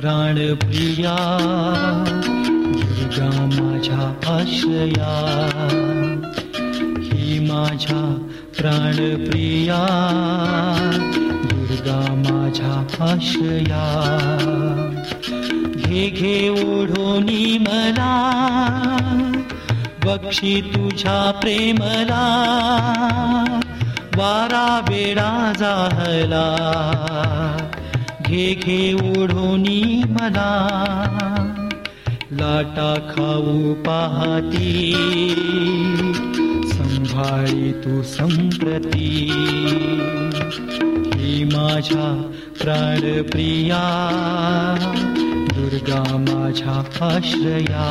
प्राणप्रिया दुर्गा माझ्या आश्रया ही माझ्या प्राणप्रिया दुर्गा माझ्या आश्रया. घे घे ओढोनी मला बक्षी तुझ्या प्रेमला वारा वेळा जाहला. घे घे ओढोनी मला लाटा खाऊ पाहती संभाळी तू संप्रती. ही माझ्या प्राणप्रिया दुर्गा माझ्या आश्रया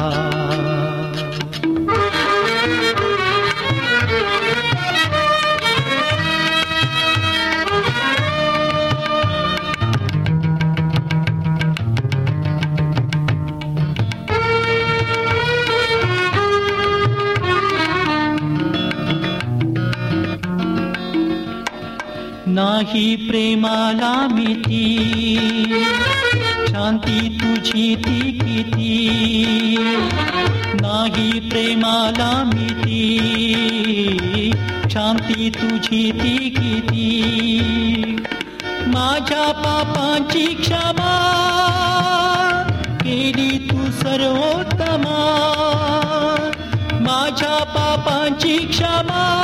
नाही प्रेमाला मिती शांती तुझी ती किती नाही प्रेमाला मिती शांती तुझी ती किती माझ्या पापांची क्षमा केली तू सर्वोत्तमा। माझ्या पापांची क्षमा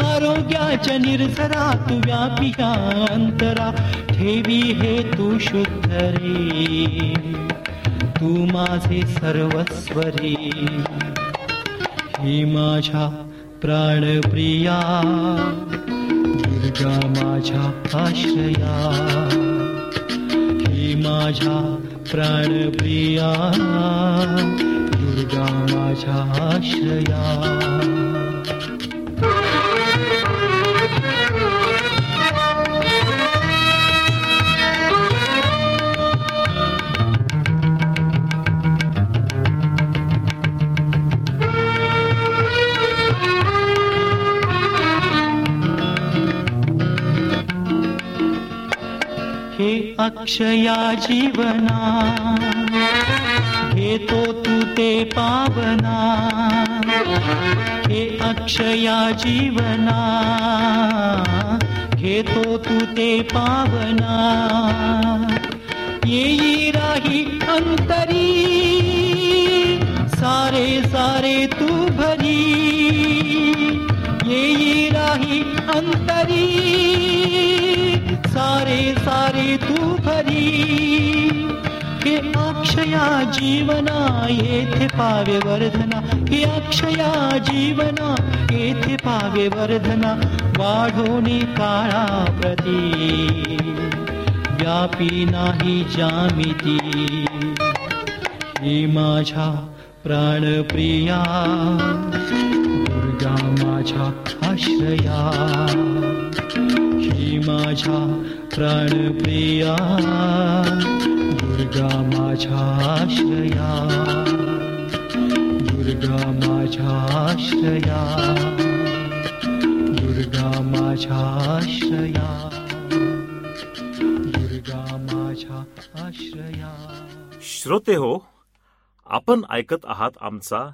आरोग्याच्या निर्जरा तू ठेवी हे तू ही माझ्या प्राणप्रिया। दुर्गा माझ्या आश्रया। ही माझ्या प्राणप्रिया दुर्गा माझ्या आश्रया हे अक्षया जीवना। घेतो तू ते पावना, हे अक्षया जीवना घेतो तू ते पावना. येई राही अंतरी, सारे सारे तू भरी. येई राही अंतरी, सारे सारे तू भरी. अक्षया जीवना येथे पावे वर्धना हे अक्षया जीवना वर्धना वाढोनी काळा प्रती व्यापी नाही जामिती. हे माझ्या प्राणप्रिया दुर्गा माझ्या आश्रया आई माझ्या प्राणप्रिया दुर्गा माझ्या आश्रया दुर्गा माझ्या आश्रया दुर्गा माझ्या आश्रया दुर्गा माझ्या आश्रया श्रोते हो आपण ऐकत आहात आमचा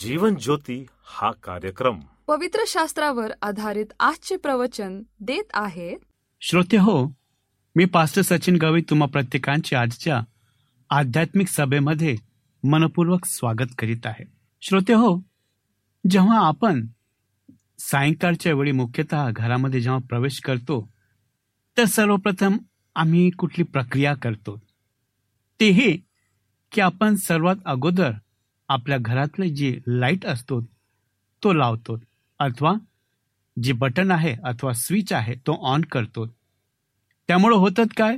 जीवन ज्योती हा कार्यक्रम. पवित्र शास्त्रावर आधारित आजचे प्रवचन देत आहेत श्रोते हो मी पास्टर सचिन गवई तुम्हा प्रत्येकांचे आजच्या आध्यात्मिक सभेमध्ये मनपूर्वक स्वागत करीत आहे. श्रोते हो जेव्हा आपण सायंकाळच्या वेळी मुख्यतः घरामध्ये जेव्हा प्रवेश करतो तर सर्वप्रथम आम्ही कुठली प्रक्रिया करतो? तेही की आपण सर्वात अगोदर आपल्या घरातले जी लाइट असतो तो लावतो. अथवा जे बटन आहे अथवा स्विच आहे तो ऑन करतो. त्यामुळं होतात काय?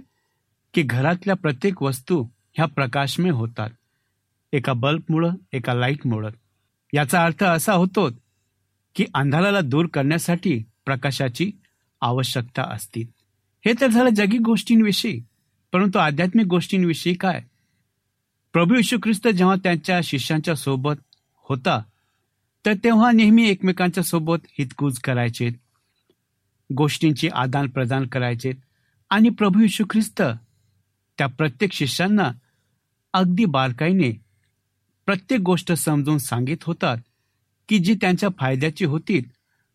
की घरातल्या प्रत्येक वस्तू ह्या प्रकाशमय होतात. एका बल्बमुळं एका लाईटमुळं. याचा अर्थ असा होतो की अंधाराला दूर करण्यासाठी प्रकाशाची आवश्यकता असते. हे तर झालं जगी गोष्टींविषयी. परंतु आध्यात्मिक गोष्टींविषयी काय? प्रभू येशू ख्रिस्त जेव्हा त्यांच्या शिष्यांच्या सोबत होता तर तेव्हा नेहमी एकमेकांच्या सोबत हितकूज करायचे गोष्टींची आदान प्रदान करायचे आणि प्रभू यशू ख्रिस्त त्या प्रत्येक शिष्यांना अगदी बारकाईने प्रत्येक गोष्ट समजून सांगित होतात की जी त्यांच्या फायद्याची होती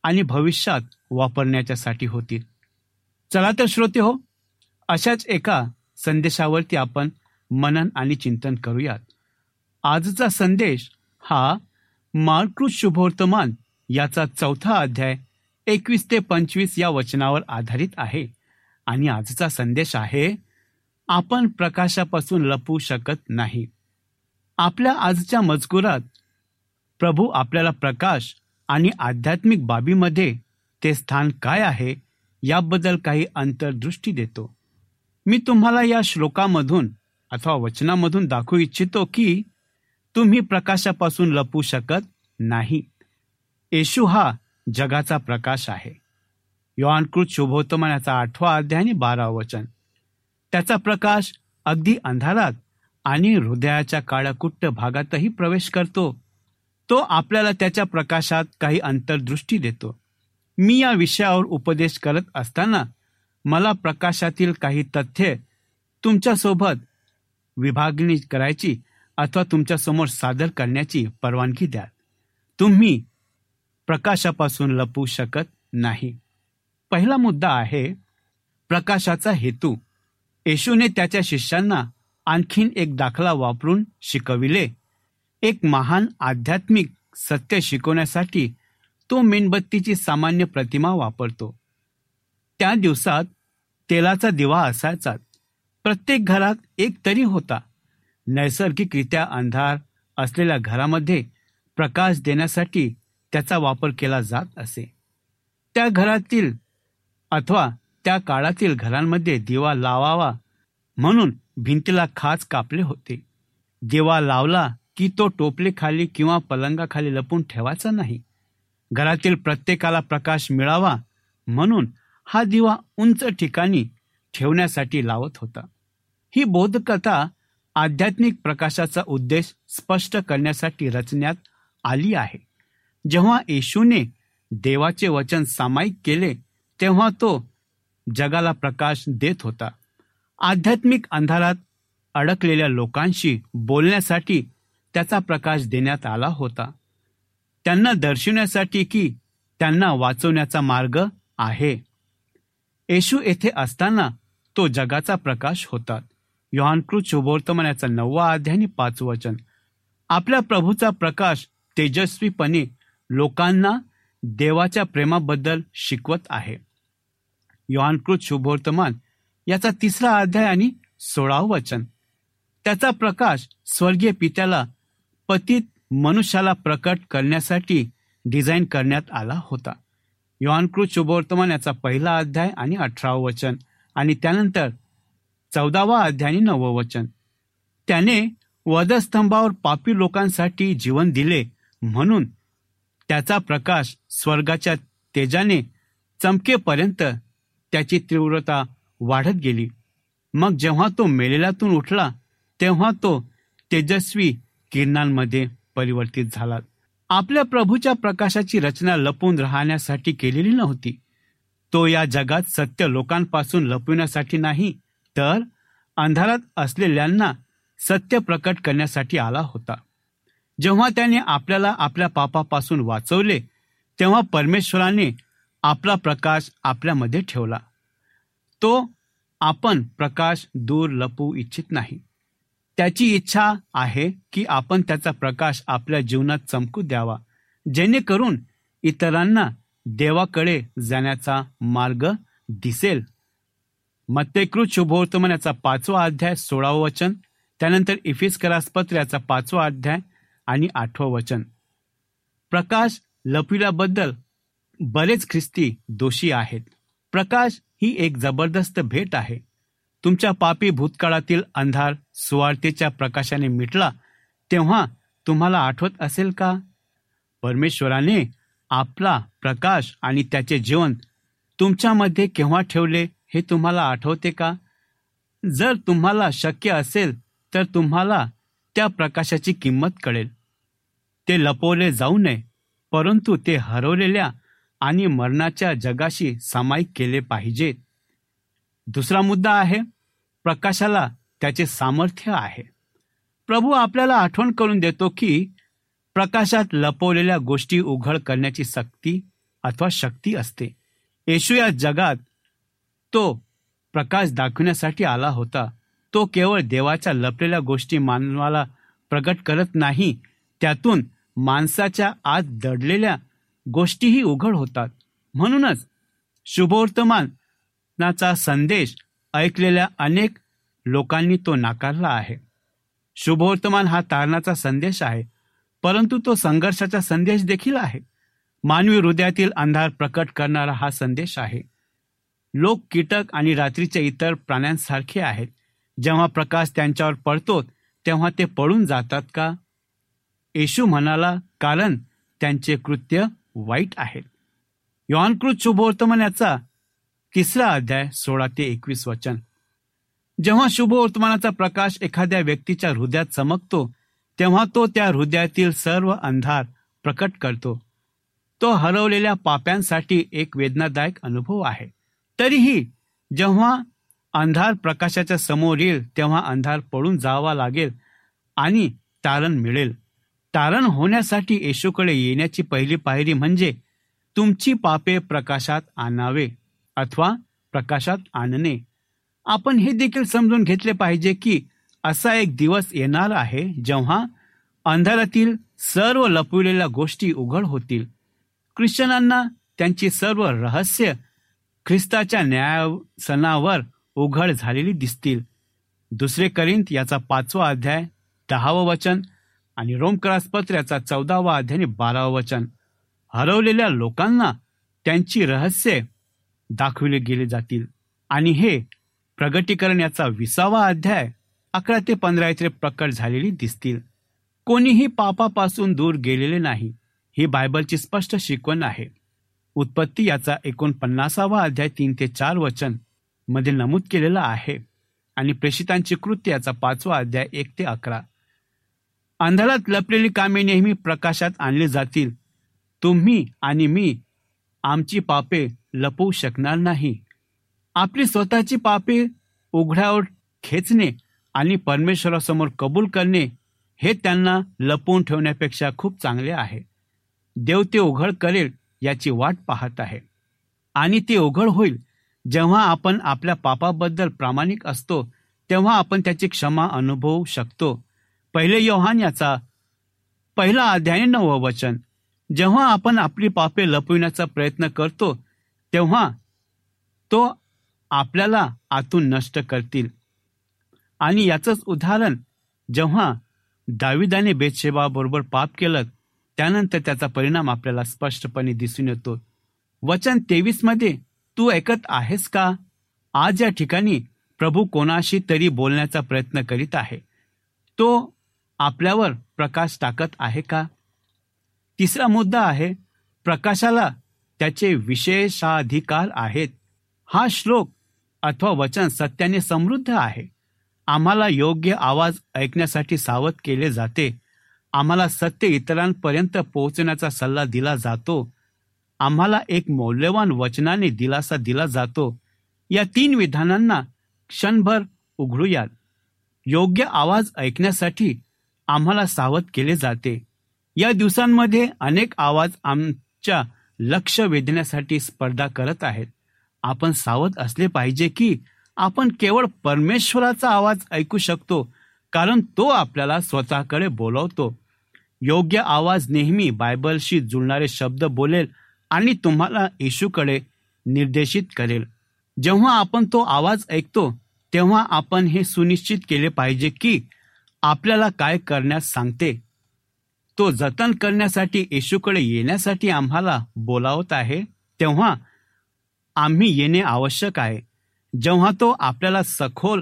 आणि भविष्यात वापरण्याच्यासाठी होती चला तर श्रोते हो अशाच एका संदेशावरती आपण मनन आणि चिंतन करूयात. आजचा संदेश हा माळकृत शुभवर्तमान याचा चौथा अध्याय एकवीस ते पंचवीस या वचनावर आधारित आहे. आणि आजचा संदेश आहे आपण प्रकाशापासून लपू शकत नाही. आपल्या आजच्या मजकुरात प्रभू आपल्याला प्रकाश आणि आध्यात्मिक बाबीमध्ये ते स्थान काय आहे याबद्दल काही अंतर्दृष्टी देतो. मी तुम्हाला या श्लोकामधून अथवा वचनामधून दाखवू इच्छितो की तुम्ही प्रकाशापासून लपू शकत नाही. येशू हा जगाचा प्रकाश आहे. योहानकृत शुभोत्तमान याचा आठवा अध्याय आणि बारा वचन. त्याचा प्रकाश अगदी अंधारात आणि हृदयाच्या काळाकुट्ट भागातही प्रवेश करतो. तो आपल्याला त्याच्या प्रकाशात काही अंतर्दृष्टी देतो. मी या विषयावर उपदेश करत असताना मला प्रकाशातील काही तथ्ये तुमच्यासोबत विभागणी करायची अथवा तुमच्यासमोर सादर करण्याची परवानगी द्या. तुम्ही प्रकाशापासून लपू शकत नाही. पहिला मुद्दा आहे प्रकाशाचा हेतू. येशूने त्याच्या शिष्यांना आणखीन एक दाखला वापरून शिकविले. एक महान आध्यात्मिक सत्य शिकवण्यासाठी तो मेणबत्तीची सामान्य प्रतिमा वापरतो. त्या दिवसात तेलाचा दिवा असायचा. प्रत्येक घरात एक तरी होता. नैसर्गिकरित्या अंधार असलेल्या घरामध्ये प्रकाश देण्यासाठी त्याचा वापर केला जात असे. त्या घरातील अथवा त्या काळातील घरांमध्ये दिवा लावावा म्हणून भिंतीला खाच कापले होते. दिवा लावला की तो टोपले खाली किंवा पलंगाखाली लपून ठेवायचा नाही. घरातील प्रत्येकाला प्रकाश मिळावा म्हणून हा दिवा उंच ठिकाणी ठेवण्यासाठी लावत होता. ही बोधकथा आध्यात्मिक प्रकाशाचा उद्देश स्पष्ट करण्यासाठी रचण्यात आली आहे. जेव्हा येशूने देवाचे वचन सामायिक केले तेव्हा तो जगाला प्रकाश देत होता. आध्यात्मिक अंधारात अडकलेल्या लोकांशी बोलण्यासाठी त्याचा प्रकाश देण्यात आला होता. त्यांना दर्शवण्यासाठी की त्यांना वाचवण्याचा मार्ग आहे. येशू येथे असताना तो जगाचा प्रकाश होता. योहानकृत शुभवर्तमानाचा नववा अध्याय आणि पाच वचन. आपल्या प्रभूचा प्रकाश तेजस्वीपणे लोकांना देवाच्या प्रेमाबद्दल शिकवत आहे. योहानकृत शुभवर्तमान याचा तिसरा अध्याय आणि सोळावं वचन. त्याचा प्रकाश स्वर्गीय पित्याला पतित मनुष्याला प्रकट करण्यासाठी डिझाईन करण्यात आला होता. योहानकृत शुभवर्तमान याचा पहिला अध्याय आणि अठरावं वचन आणि त्यानंतर चौदावा अध्याय नवं वचन. त्याने वधस्तंभावर पापी लोकांसाठी जीवन दिले म्हणून त्याचा प्रकाश स्वर्गाच्या तेजाने चमकेपर्यंत त्याची तीव्रता वाढत गेली. मग जेव्हा तो मेलेल्यातून उठला तेव्हा तो तेजस्वी किरणांमध्ये परिवर्तित झाला. आपल्या प्रभूच्या प्रकाशाची रचना लपून राहण्यासाठी केलेली नव्हती. तो या जगात सत्य लोकांपासून लपविण्यासाठी नाही तर अंधारात असलेल्यांना सत्य प्रकट करण्यासाठी आला होता. जेव्हा त्याने आपल्याला आपल्या पापापासून वाचवले तेव्हा परमेश्वराने आपला प्रकाश आपल्यामध्ये ठेवला. तो आपण प्रकाश दूर लपवू इच्छित नाही. त्याची इच्छा आहे की आपण त्याचा प्रकाश आपल्या जीवनात चमकू द्यावा जेणेकरून इतरांना देवाकडे जाण्याचा मार्ग दिसेल मत्तेकृत शुभवर्तमान याचा पाचवा अध्याय सोळावं वचन त्यानंतर इफिस करासपत्र याचा पाचवा अध्याय आणि आठवं वचन. प्रकाश लपिलाबद्दल बरेच ख्रिस्ती दोषी आहेत. प्रकाश ही एक जबरदस्त भेट आहे. तुमच्या पापी भूतकाळातील अंधार सुवार्थेच्या प्रकाशाने मिटला तेव्हा तुम्हाला आठवत असेल का? परमेश्वराने आपला प्रकाश आणि त्याचे जीवन तुमच्यामध्ये केव्हा ठेवले? हे तुम्हाला आठवते का? जर तुम्हाला शक्य असेल तर तुम्हाला त्या प्रकाशाची किंमत कळेल. ते लपवले जाऊ नये परंतु ते हरवलेल्या आणि मरणाच्या जगाशी सामायिक केले पाहिजेत दुसरा मुद्दा आहे प्रकाशाला त्याचे सामर्थ्य आहे. प्रभू आपल्याला आठवण करून देतो की प्रकाशात लपवलेल्या गोष्टी उघड करण्याची सक्ती अथवा शक्ती असते. येशू या जगात तो प्रकाश दाखवण्यासाठी आला होता. तो केवळ देवाच्या लपलेल्या गोष्टी मानवाला प्रगट करत नाही त्यातून माणसाच्या आत दडलेल्या गोष्टीही उघड होतात. म्हणूनच शुभवर्तमानाचा संदेश ऐकलेल्या अनेक लोकांनी तो नाकारला आहे. शुभवर्तमान हा तारणाचा संदेश आहे परंतु तो संघर्षाचा संदेश देखील आहे. मानवी हृदयातील अंधार प्रकट करणारा हा संदेश आहे. लोक कीटक आणि रात्रीच्या इतर प्राण्यांसारखे आहेत. जेव्हा प्रकाश त्यांच्यावर पडतो तेव्हा ते पळून जातात का? येशू म्हणाला कारण त्यांचे कृत्य वाईट आहेत योहानकृत शुभवर्तमान याचा तिसरा अध्याय सोळा ते एकवीस वचन. जेव्हा शुभवर्तमानाचा प्रकाश एखाद्या व्यक्तीच्या हृदयात चमकतो तेव्हा तो त्या हृदयातील सर्व अंधार प्रकट करतो. तो हरवलेल्या पाप्यांसाठी एक वेदनादायक अनुभव आहे. तरीही जेव्हा अंधार प्रकाशाच्या समोर येईल तेव्हा अंधार पळून जावा लागेल आणि तारण मिळेल. तारण होण्यासाठी येशूकडे येण्याची पहिली पायरी म्हणजे तुमची पापे प्रकाशात आणावे अथवा प्रकाशात आणणे. आपण हे देखील समजून घेतले पाहिजे की असा एक दिवस येणार आहे जेव्हा अंधारातील सर्व लपविलेल्या गोष्टी उघड होतील. ख्रिश्चनांना त्यांची सर्व रहस्य ख्रिस्ताच्या न्यायासनावर उघड झालेली दिसतील. दुसरे करिंत याचा पाचवा अध्याय दहावं वचन आणि रोमकरासपत्र याचा चौदावा अध्याय आणि बारावं वचन. हरवलेल्या लोकांना त्यांची रहस्य दाखविले गेले जातील. आणि हे प्रगटीकरण याचा विसावा अध्याय अकरा ते पंधरा इथे प्रकट झालेली दिसतील. कोणीही पापापासून दूर गेलेले नाही. ही बायबलची स्पष्ट शिकवण आहे. उत्पत्ती याचा एकोणपन्नासावा अध्याय तीन ते चार वचनमध्ये नमूद केलेला आहे. आणि प्रेषितांची कृत्य याचा पाचवा अध्याय एक ते अकरा. अंधारात लपलेली कामे नेहमी प्रकाशात आणली जातील. तुम्ही आणि मी आमची पापे लपवू शकणार नाही. आपली स्वतःची पापे उघड्यावर खेचणे आणि परमेश्वरासमोर कबूल करणे हे त्यांना लपवून ठेवण्यापेक्षा खूप चांगले आहे. देव ते उघड करेल याची वाट पाहत आहे. आणि ते उघड होईल जेव्हा आपण आपल्या पापाबद्दल प्रामाणिक असतो तेव्हा आपण त्याची क्षमा अनुभवू शकतो. पहिले योहान याचा पहिला अध्याय नवं वचन. जेव्हा आपण आपली पापे लपविण्याचा प्रयत्न करतो तेव्हा तो आपल्याला आतून नष्ट करतील. आणि याचंच उदाहरण जेव्हा दाविदाने बेतशेबाबरोबर पाप केलं त्यानंतर त्याचा परिणाम आपल्याला स्पष्टपणे दिसून येतो. वचन तेवीसमध्ये तू ऐकत आहेस का? आज या ठिकाणी प्रभू कोणाशी तरी बोलण्याचा प्रयत्न करीत आहे. तो आपल्यावर प्रकाश टाकत आहे का? तिसरा मुद्दा आहे प्रकाशाला त्याचे विशेषाधिकार आहेत. हा श्लोक अथवा वचन सत्याने समृद्ध आहे. आम्हाला योग्य आवाज ऐकण्यासाठी सावध केले जाते. आम्हाला सत्य इतरांपर्यंत पोहोचण्याचा सल्ला दिला जातो. आम्हाला एक मौल्यवान वचनाने दिलासा दिला जातो. या तीन विधानांना क्षणभर उघडूयात. योग्य आवाज ऐकण्यासाठी आम्हाला सावध केले जाते. या दिवसांमध्ये अनेक आवाज आमच्या लक्ष वेधण्यासाठी स्पर्धा करत आहेत. आपण सावध असले पाहिजे की आपण केवळ परमेश्वराचा आवाज ऐकू शकतो कारण तो आपल्याला स्वतःकडे बोलवतो. योग्य आवाज नेहमी बायबलशी जुळणारे शब्द बोलेल आणि तुम्हाला येशूकडे निर्देशित करेल. जेव्हा आपण तो आवाज ऐकतो तेव्हा आपण हे सुनिश्चित केले पाहिजे की आपल्याला काय करण्यास सांगते. तो जतन करण्यासाठी येशूकडे येण्यासाठी आम्हाला बोलावत आहे तेव्हा आम्ही येणे आवश्यक आहे. जेव्हा तो आपल्याला सखोल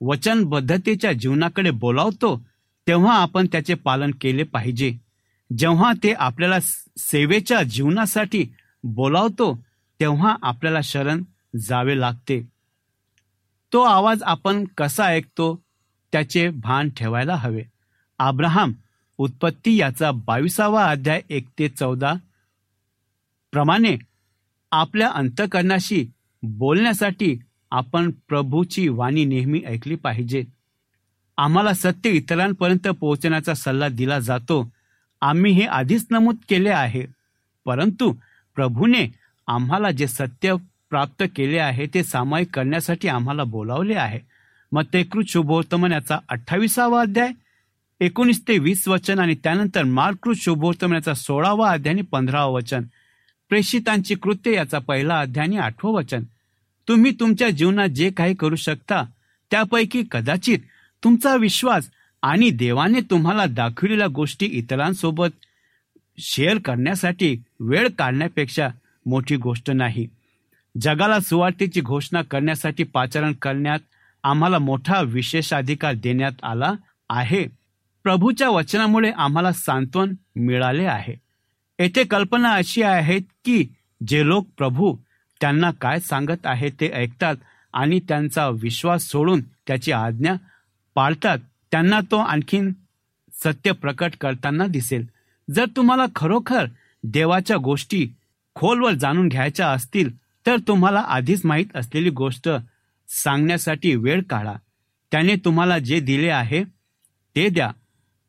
वचनबद्धतेच्या जीवनाकडे बोलावतो तेव्हा आपण त्याचे पालन केले पाहिजे. जेव्हा ते आपल्याला सेवेच्या जीवनासाठी बोलावतो तेव्हा आपल्याला शरण जावे लागते. तो आवाज आपण कसा ऐकतो त्याचे भान ठेवायला हवे. अब्राहम उत्पत्ती याचा बावीसावा अध्याय एक ते चौदा प्रमाणे आपल्या अंतकरणाशी बोलण्यासाठी आपण प्रभूची वाणी नेहमी ऐकली पाहिजे. आम्हाला सत्य इतरांपर्यंत पोहोचण्याचा सल्ला दिला जातो. आम्ही हे आधीच नमूद केले आहे. परंतु प्रभूने आम्हाला जे सत्य प्राप्त केले आहे ते सामायिक करण्यासाठी आम्हाला बोलावले आहे. मग ते कृत शुभोर्तमन याचा अठ्ठावीसावा अध्याय एकोणीस ते वीस वचन आणि त्यानंतर मार्कृत शुभोर्तमन याचा सोळावा अध्याय आणि पंधरावा वचन. प्रेषितांची कृत्य याचा पहिला अध्याय आणि आठवं वचन. तुम्ही तुमच्या जीवनात जे काही करू शकता त्यापैकी कदाचित तुमचा विश्वास आणि देवाने तुम्हाला दाखविलेल्या गोष्टी इतरांसोबत शेअर करण्यासाठी वेळ काढण्यापेक्षा मोठी गोष्ट नाही. जगाला सुवार्थेची घोषणा करण्यासाठी पाचारण करण्यात आम्हाला मोठा विशेषाधिकार देण्यात आला आहे. प्रभूच्या वचनामुळे आम्हाला सांत्वन मिळाले आहे. येथे कल्पना अशी आहे की जे लोक प्रभू त्यांना काय सांगत आहे ते ऐकतात आणि त्यांचा विश्वास सोडून त्याची आज्ञा पाळतात त्यांना तो आणखीन सत्य प्रकट करताना दिसेल. जर तुम्हाला खरोखर देवाच्या गोष्टी खोलवर जाणून घ्यायच्या असतील तर तुम्हाला आधीच माहीत असलेली गोष्ट सांगण्यासाठी वेळ काढा. त्याने तुम्हाला जे दिले आहे ते द्या.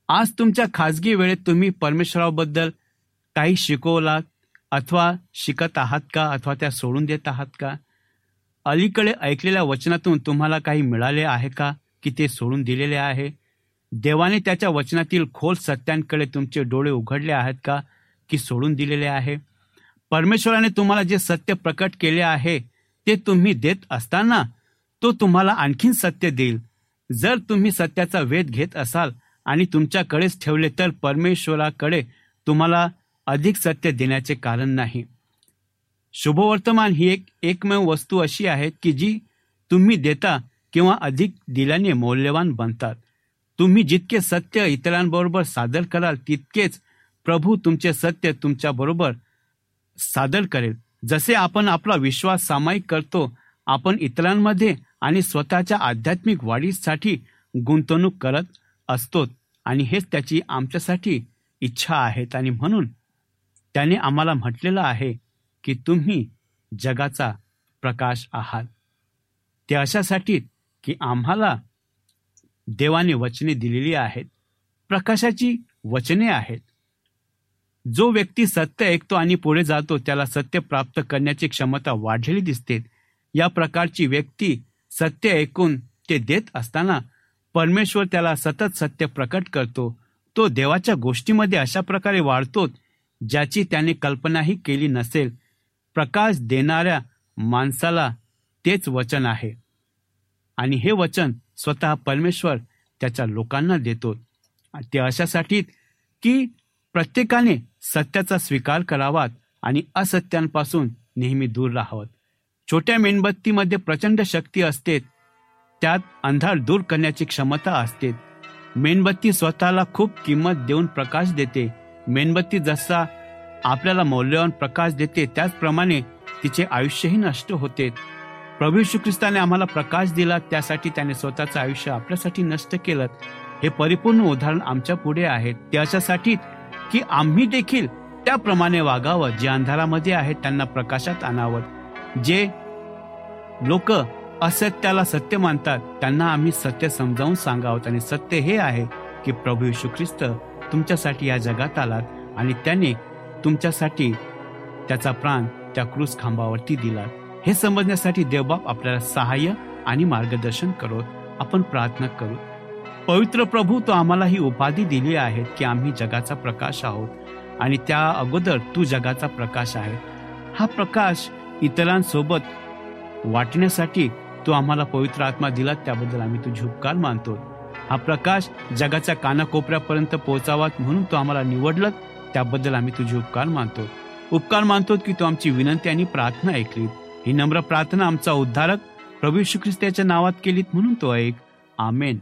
आज तुमच्या खाजगी वेळेत तुम्ही परमेश्वराबद्दल काही शिकवलात अथवा शिकत आहात का अथवा त्या सोडून देत आहात का? अलीकडे ऐकलेल्या वचनातून तुम्हाला काही मिळाले आहे का? की ते सोडून दिलेले आहे. देवाने त्याच्या वचनातील खोल सत्यांकडे तुमचे डोळे उघडले आहेत का की सोडून दिलेले आहे? परमेश्वराने तुम्हाला जे सत्य प्रकट केले आहे ते तुम्ही देत असताना तो तुम्हाला आणखीन सत्य देईल. जर तुम्ही सत्याचा वेध घेत असाल आणि तुमच्याकडेच ठेवले तर परमेश्वराकडे तुम्हाला अधिक सत्य देण्याचे कारण नाही. शुभवर्तमान ही एक एकमेव वस्तू अशी आहे की जी तुम्ही देता किंवा अधिक दिल्याने मौल्यवान बनतात. तुम्ही जितके सत्य इतरांबरोबर सादर कराल तितकेच प्रभू तुमचे सत्य तुमच्याबरोबर सादर करेल. जसे आपण आपला विश्वास सामायिक करतो आपण इतरांमध्ये आणि स्वतःच्या आध्यात्मिक वाढीसाठी गुंतवणूक करत असतो आणि हेच त्याची आमच्यासाठी इच्छा आहेत आणि म्हणून त्याने आम्हाला म्हटलेलं आहे की तुम्ही जगाचा प्रकाश आहात. ते अशासाठी की आम्हाला देवाने वचने दिलेली आहेत प्रकाशाची वचने आहेत. जो व्यक्ती सत्य ऐकतो आणि पुढे जातो त्याला सत्य प्राप्त करण्याची क्षमता वाढलेली दिसते. या प्रकारची व्यक्ती सत्य ऐकून ते देत असताना परमेश्वर त्याला सतत सत्य प्रकट करतो. तो देवाच्या गोष्टीमध्ये अशा प्रकारे वाढतो ज्याची त्याने कल्पनाही केली नसेल. प्रकाश देणाऱ्या माणसाला तेच वचन आहे. आणि हे वचन स्वतः परमेश्वर त्याच्या लोकांना देतो. ते अशासाठी की प्रत्येकाने सत्याचा स्वीकार करावा आणि असत्यांपासून नेहमी दूर राहावं. छोट्या मेणबत्तीमध्ये प्रचंड शक्ती असते त्यात अंधार दूर करण्याची क्षमता असते. मेणबत्ती स्वतःला खूप किंमत देऊन प्रकाश देते. मेणबत्ती जसा आपल्याला मौल्यवान प्रकाश देते त्याचप्रमाणे तिचे आयुष्यही नष्ट होते. प्रभू श्री ख्रिस्ताने आम्हाला प्रकाश दिला त्यासाठी त्याने स्वतःचं आयुष्य आपल्यासाठी नष्ट केलं. हे परिपूर्ण उदाहरण आमच्या पुढे आहे. त्याच्यासाठी की आम्ही देखील त्याप्रमाणे वागावं जे अंधारामध्ये आहेत त्यांना प्रकाशात आणावं. जे लोक असत्याला सत्य मानतात त्यांना आम्ही सत्य समजावून सांगावं. आणि सत्य हे आहे की प्रभू यशू ख्रिस्त तुमच्यासाठी या जगात आलात आणि त्याने तुमच्यासाठी त्याचा प्राण त्या क्रूस खांबावरती दिला हे समजण्यासाठी देवबाप आपल्याला सहाय्य आणि मार्गदर्शन करोत. आपण प्रार्थना करू. पवित्र प्रभू तो आम्हाला ही उपाधी दिली आहे की आम्ही जगाचा प्रकाश आहोत आणि त्या अगोदर तू जगाचा प्रकाश आहे. हा प्रकाश इतरांसोबत वाटण्यासाठी तू आम्हाला पवित्र आत्मा दिला त्याबद्दल आम्ही तुझे उपकार मानतो. हा प्रकाश जगाच्या कानाकोपऱ्यापर्यंत पोहोचावा म्हणून तू आम्हाला निवडलं त्याबद्दल आम्ही तुझे उपकार मानतो. उपकार मानतो की तू आमची विनंती आणि प्रार्थना ऐकली ही नम्र प्रार्थना आमचा उद्धारक प्रभू श्री ख्रिस्ताच्या नावात केलीत म्हणून तो ऐक आमेन.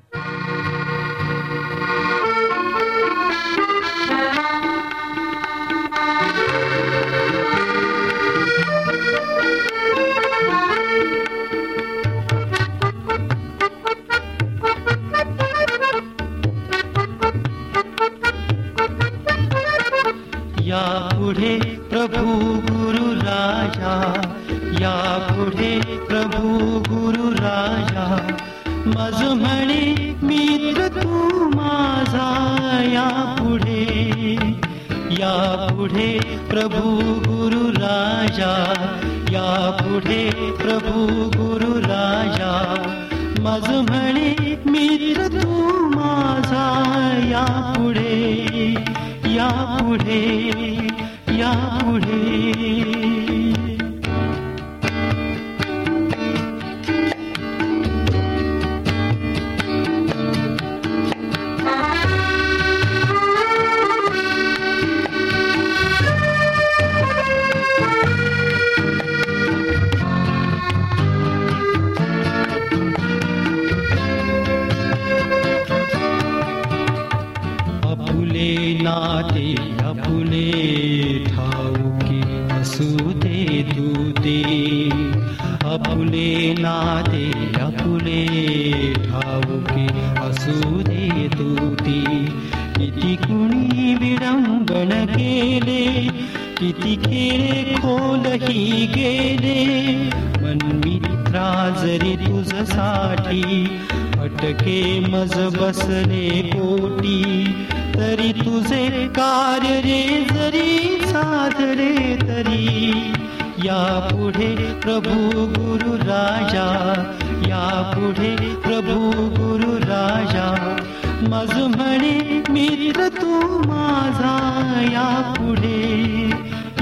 राहशील तू माझा या पुढे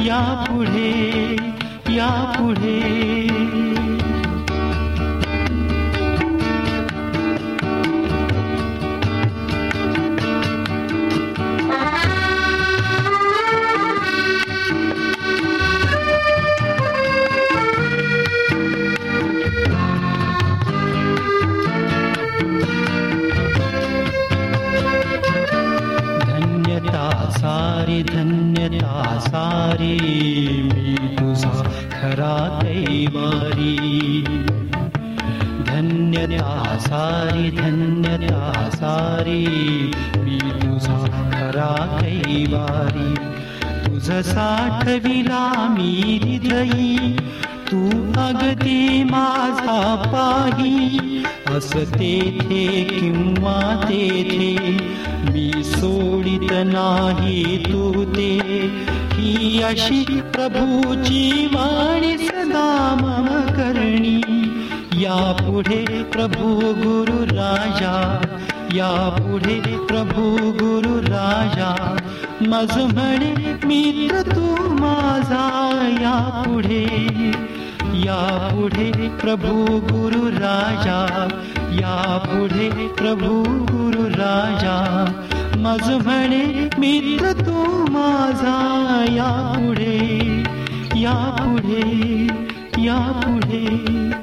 या पुढे या पुढे सारी धन्यता सारी। मी तुझा खरा कैवारी। तुझ साठविला मी हृदयी। तू अगदी माझा पाही। अस तेथे किंवा तेथे मी सोडित नाही तू ते। ही अशी प्रभूची वाणी सदा मम करणी। या पुढे प्रभू गुरु राजा या पुढे प्रभू गुरु राजा मज म्हणे मित्र तू माझा या पुढे या पुढे प्रभू गुरु राजा या पुढे प्रभू गुरु राजा मज म्हणे मित्र तू माझा या पुढे या पुढे या पुढे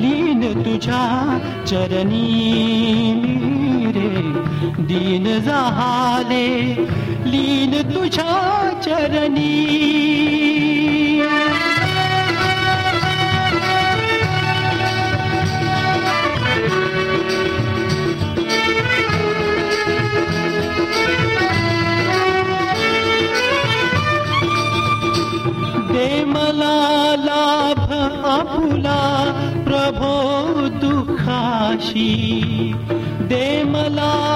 लीन तुझ्या चरणी मेरे दीन झाले लीन तुझ्या चरणी। मला दुखाशी। दे मला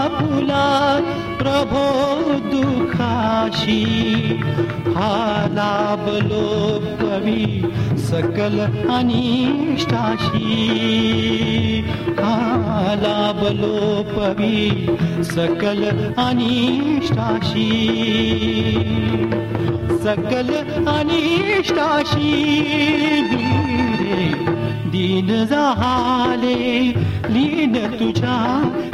आपुला प्रभो दुखाशी। हा लाभ लोकवी सकल अनिष्टाशी। हा लाभ लोपवी सकल अनिष्टाशी। सकल अनिष्टाशी। वीरे दीन झाले लीन तुझ्या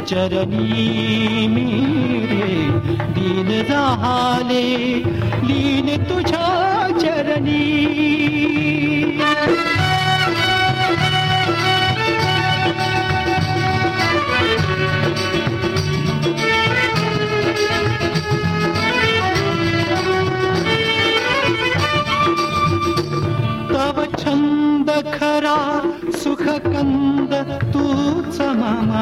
चरणी मेरे. दीन झाले लीन तुझ्या चरणी.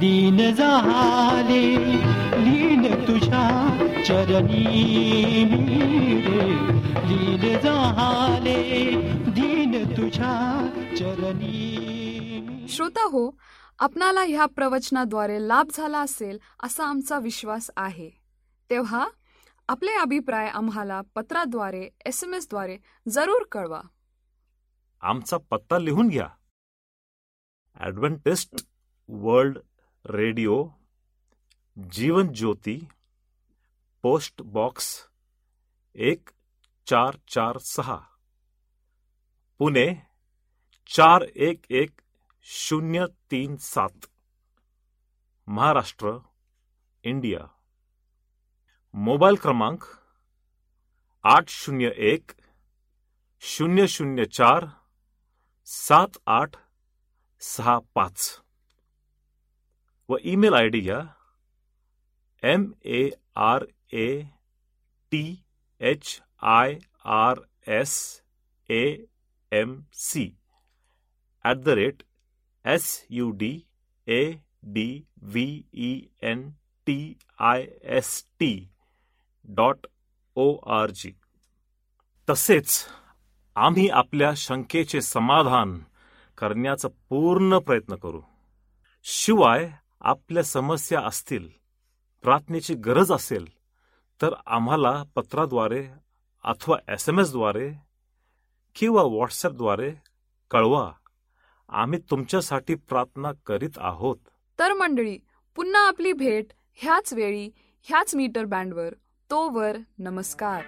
दीन झाले लीन तुझ्या चरणी मेरे लीन झाले दीन तुझ्या चरणी श्रोता हो आपणाला ह्या प्रवचनाद्वारे लाभ झाला असेल असा आमचा विश्वास आहे. तेव्हा आपले अभिप्राय आम्हाला पत्राद्वारे एस एम एसद्वारे जरूर कळवा. आमचा पत्ता लिहून घ्या. Adventist World Radio Jeevan Jyoti post box एक चार चार सहा. पुणे चार एक एक शून्य तीन सात. महाराष्ट्र इंडिया. मोबाईल क्रमांक आठ शून्य एक शून्य शून्य चार सात आठ सहा पाच. व ईमेल आय डी घ्या M A R A T H I R S A M C at the rate S U D A D V E N T I S T dot O R G तसेच आम्ही आपल्या शंकेचे समाधान करण्याचा पूर्ण प्रयत्न करू. शिवाय आपल्या समस्या असतील प्रार्थनेची गरज असेल तर आम्हाला पत्राद्वारे अथवा एस एम एसद्वारे किंवा व्हॉट्सॲपद्वारे कळवा. आम्ही तुमच्यासाठी प्रार्थना करीत आहोत. तर मंडळी पुन्हा आपली भेट ह्याच वेळी ह्याच मीटर बँडवर. तोवर नमस्कार.